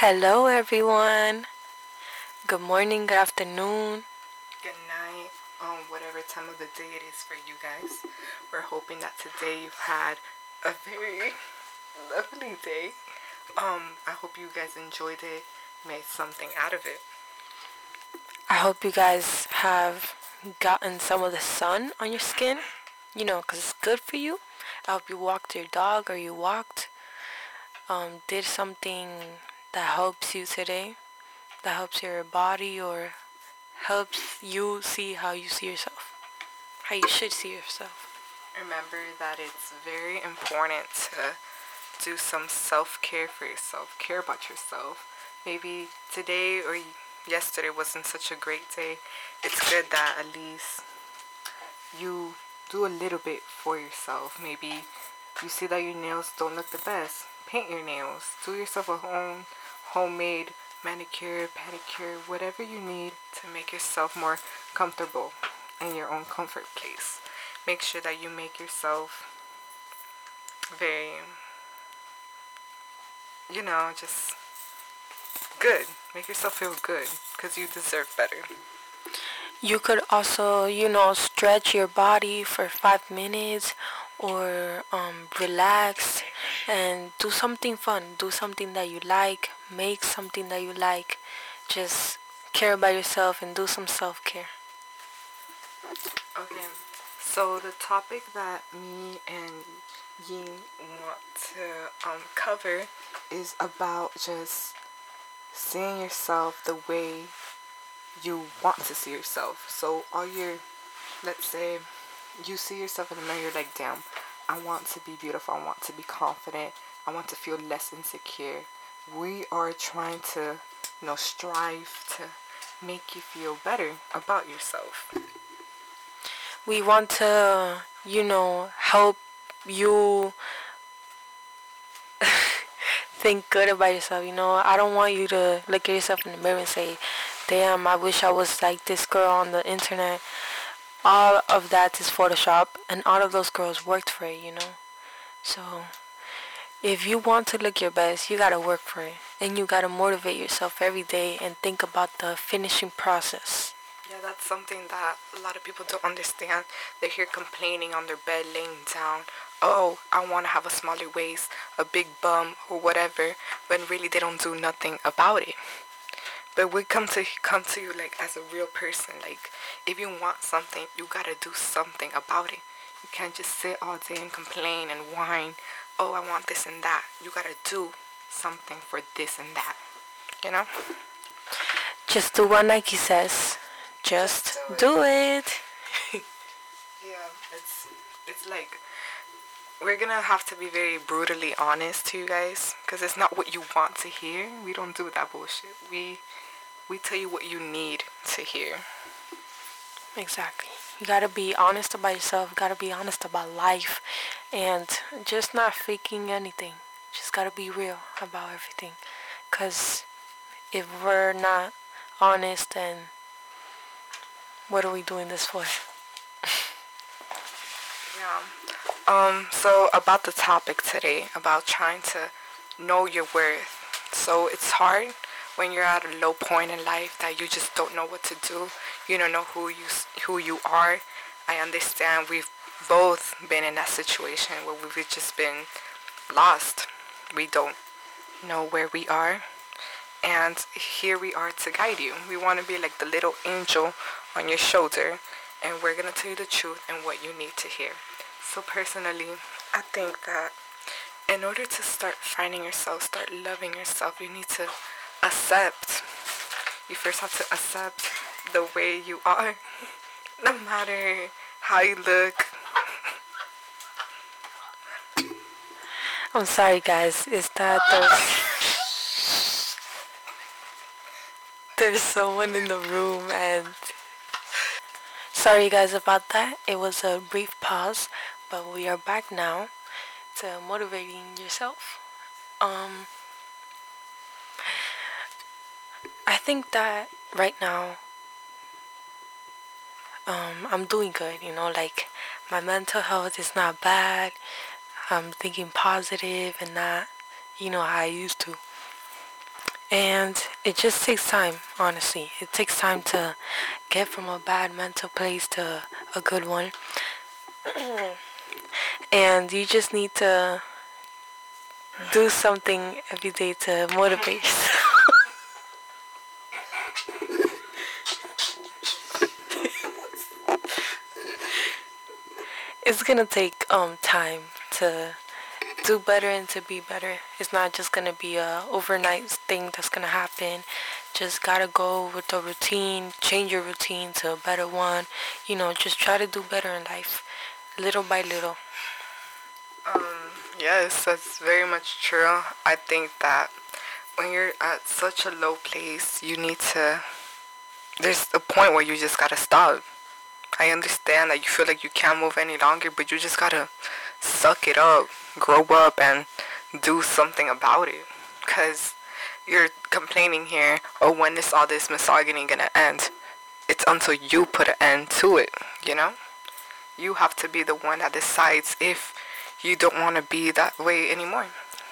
Hello, everyone. Good morning, good afternoon. Good night, um, whatever time of the day it is for you guys. We're hoping that today you've had a very lovely day. Um, I hope you guys enjoyed it, made something out of it. I hope you guys have gotten some of the sun on your skin, you know, because it's good for you. I hope you walked your dog or you walked, um, did something that helps you today, that helps your body or helps you see how you see yourself, how you should see yourself. Remember that it's very important to do some self care for yourself, care about yourself. Maybe today or yesterday wasn't such a great day. It's good that at least you do a little bit for yourself. Maybe you see that your nails don't look the best. Paint your nails. Do yourself a home homemade manicure, pedicure, whatever you need to make yourself more comfortable in your own comfort place. Make sure that you make yourself very you know, just good. Make yourself feel good because you deserve better. You could also, you know, stretch your body for five minutes or um, relax and do something fun. Do something that you like. Make something that you like. Just care about yourself and do some self care. Okay, so the topic that me and Ying want to um, cover is about just seeing yourself the way you want to see yourself. So all your, let's say, you see yourself in the mirror, you're like, damn, I want to be beautiful. I want to be confident. I want to feel less insecure. We are trying to, you know, strive to make you feel better about yourself. We want to, you know, help you think good about yourself. You know, I don't want you to look at yourself in the mirror and say, damn, I wish I was like this girl on the internet. All of that is Photoshop, and all of those girls worked for it, you know? So, if you want to look your best, you gotta work for it. And you gotta motivate yourself every day and think about the finishing process. Yeah, that's something that a lot of people don't understand. They're here complaining on their bed, laying down. Oh, I want to have a smaller waist, a big bum, or whatever, when really they don't do nothing about it. But we come to come to you like as a real person. Like if you want something, you gotta do something about it. You can't just sit all day and complain and whine. Oh, I want this and that. You gotta do something for this and that. You know? Just do what Nike says. Just, do it. Yeah, it's it's like we're gonna have to be very brutally honest to you guys because it's not what you want to hear. We don't do that bullshit. We we tell you what you need to hear. Exactly. You gotta be honest about yourself, gotta be honest about life, and just not faking anything. Just gotta be real about everything. Because if we're not honest, then what are we doing this for? Yeah. Um. So about the topic today, about trying to know your worth. So it's hard when you're at a low point in life that you just don't know what to do. You don't know who you who you are. I understand we've both been in that situation where we've just been lost. We don't know where we are. And here we are to guide you. We want to be like the little angel on your shoulder, and we're going to tell you the truth and what you need to hear. So, personally, I think that in order to start finding yourself, start loving yourself, you need to accept. You first have to accept the way you are, no matter how you look. I'm sorry, guys. Is that there's, there's someone in the room, and sorry, guys, about that. It was a brief pause, but we are back now to motivating yourself. Um, I think that right now, um, I'm doing good. You know, like my mental health is not bad. I'm thinking positive and not, you know, how I used to. And it just takes time, honestly. It takes time to get from a bad mental place to a good one. and you just need to do something every day to motivate yourself. it's gonna take um time to do better and to be better. It's not just gonna be a overnight thing that's gonna happen. Just gotta go with the routine, change your routine to a better one. You know, just try to do better in life, little by little. Um, yes, that's very much true. I think that when you're at such a low place, you need to. There's a point where you just gotta stop. I understand that you feel like you can't move any longer, but you just gotta suck it up grow up and do something about it. Because you're complaining here, oh, when is all this misogyny gonna end? It's until you put an end to it, you know? You have to be the one that decides if you don't want to be that way anymore.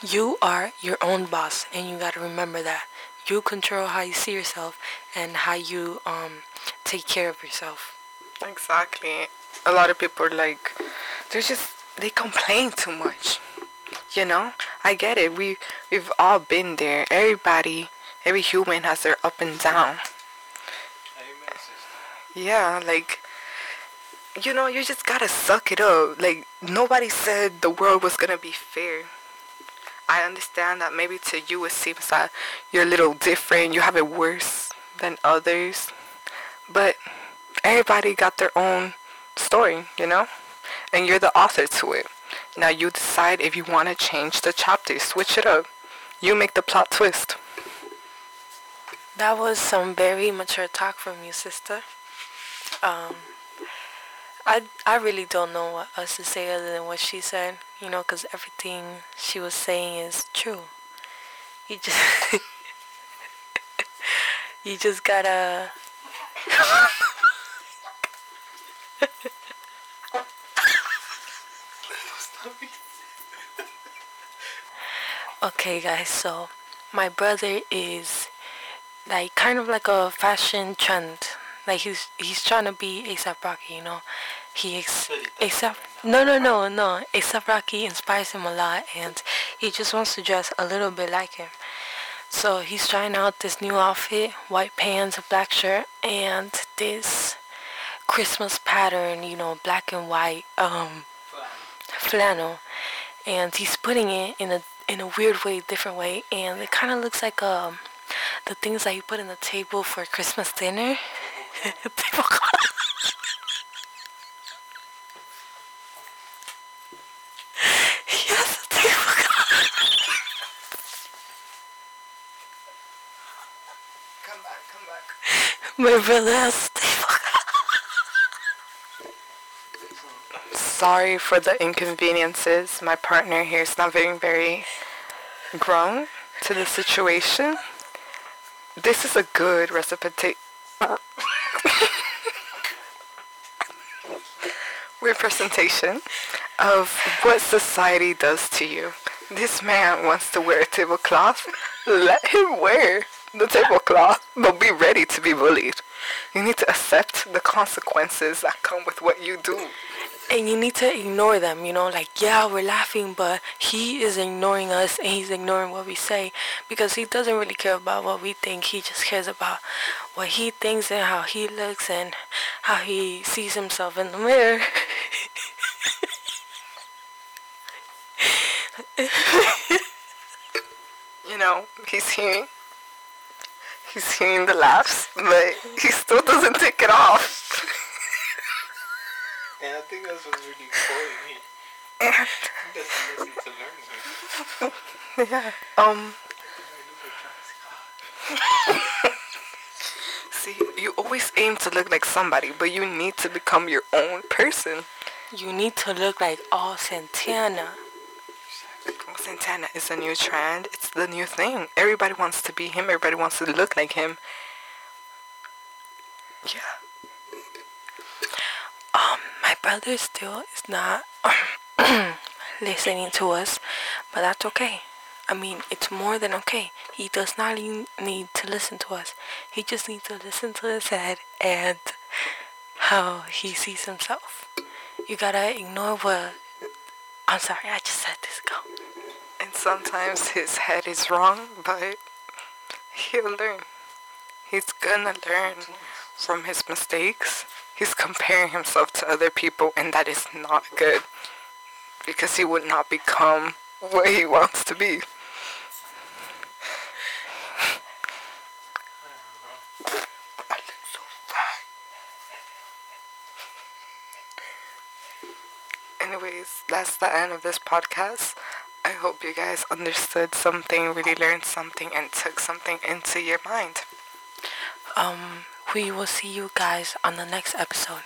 You are your own boss, and you gotta remember that. You control how you see yourself and how you um take care of yourself. Exactly. A lot of people are like, they're just they complain too much. You know, I get it. We we've all been there. Everybody, every human has their up and down. Yeah, like you know, you just gotta suck it up. Like nobody said the world was gonna be fair. I understand that maybe to you it seems that you're a little different, you have it worse than others. But everybody got their own story, you know? and you're the author to it. Now you decide if you want to change the chapter, switch it up. You make the plot twist. That was some very mature talk from you, sister. Um, I I really don't know what else to say other than what she said. You know, because everything she was saying is true. You just you just gotta. okay, guys, so my brother is like kind of like a fashion trend. Like he's he's trying to be ASAP Rocky, you know. He ex- ASAP no no no no ASAP Rocky inspires him a lot, and he just wants to dress a little bit like him. So he's trying out this new outfit: white pants, a black shirt, and this Christmas pattern, you know, black and white um flannel and he's putting it in a in a weird way, different way, and it kind of looks like um the things that you put in the table for Christmas dinner. Yes, Come back, come back. My has sorry for the inconveniences. My partner here is not being very grown to the situation. This is a good recipe. Representation of what society does to you. This man wants to wear a tablecloth. Let him wear the tablecloth, but be ready to be bullied. You need to accept the consequences that come with what you do and you need to ignore them you know like yeah we're laughing but he is ignoring us and he's ignoring what we say because he doesn't really care about what we think he just cares about what he thinks and how he looks and how he sees himself in the mirror you know he's hearing he's hearing the laughs but he still doesn't take it off and I think that's what's really important here. he doesn't listen to learn Yeah. Um. See, you always aim to look like somebody, but you need to become your own person. You need to look like all Santana. All Santana is a new trend. It's the new thing. Everybody wants to be him. Everybody wants to look like him. Yeah. Um, my brother still is not listening to us, but that's okay. I mean, it's more than okay. He does not need to listen to us. He just needs to listen to his head and how he sees himself. You gotta ignore what. I'm sorry, I just said this. Go. Sometimes his head is wrong, but he'll learn. He's gonna learn from his mistakes. He's comparing himself to other people, and that is not good because he would not become what he wants to be. Anyways, that's the end of this podcast. I hope you guys understood something, really learned something, and took something into your mind. Um, we will see you guys on the next episode.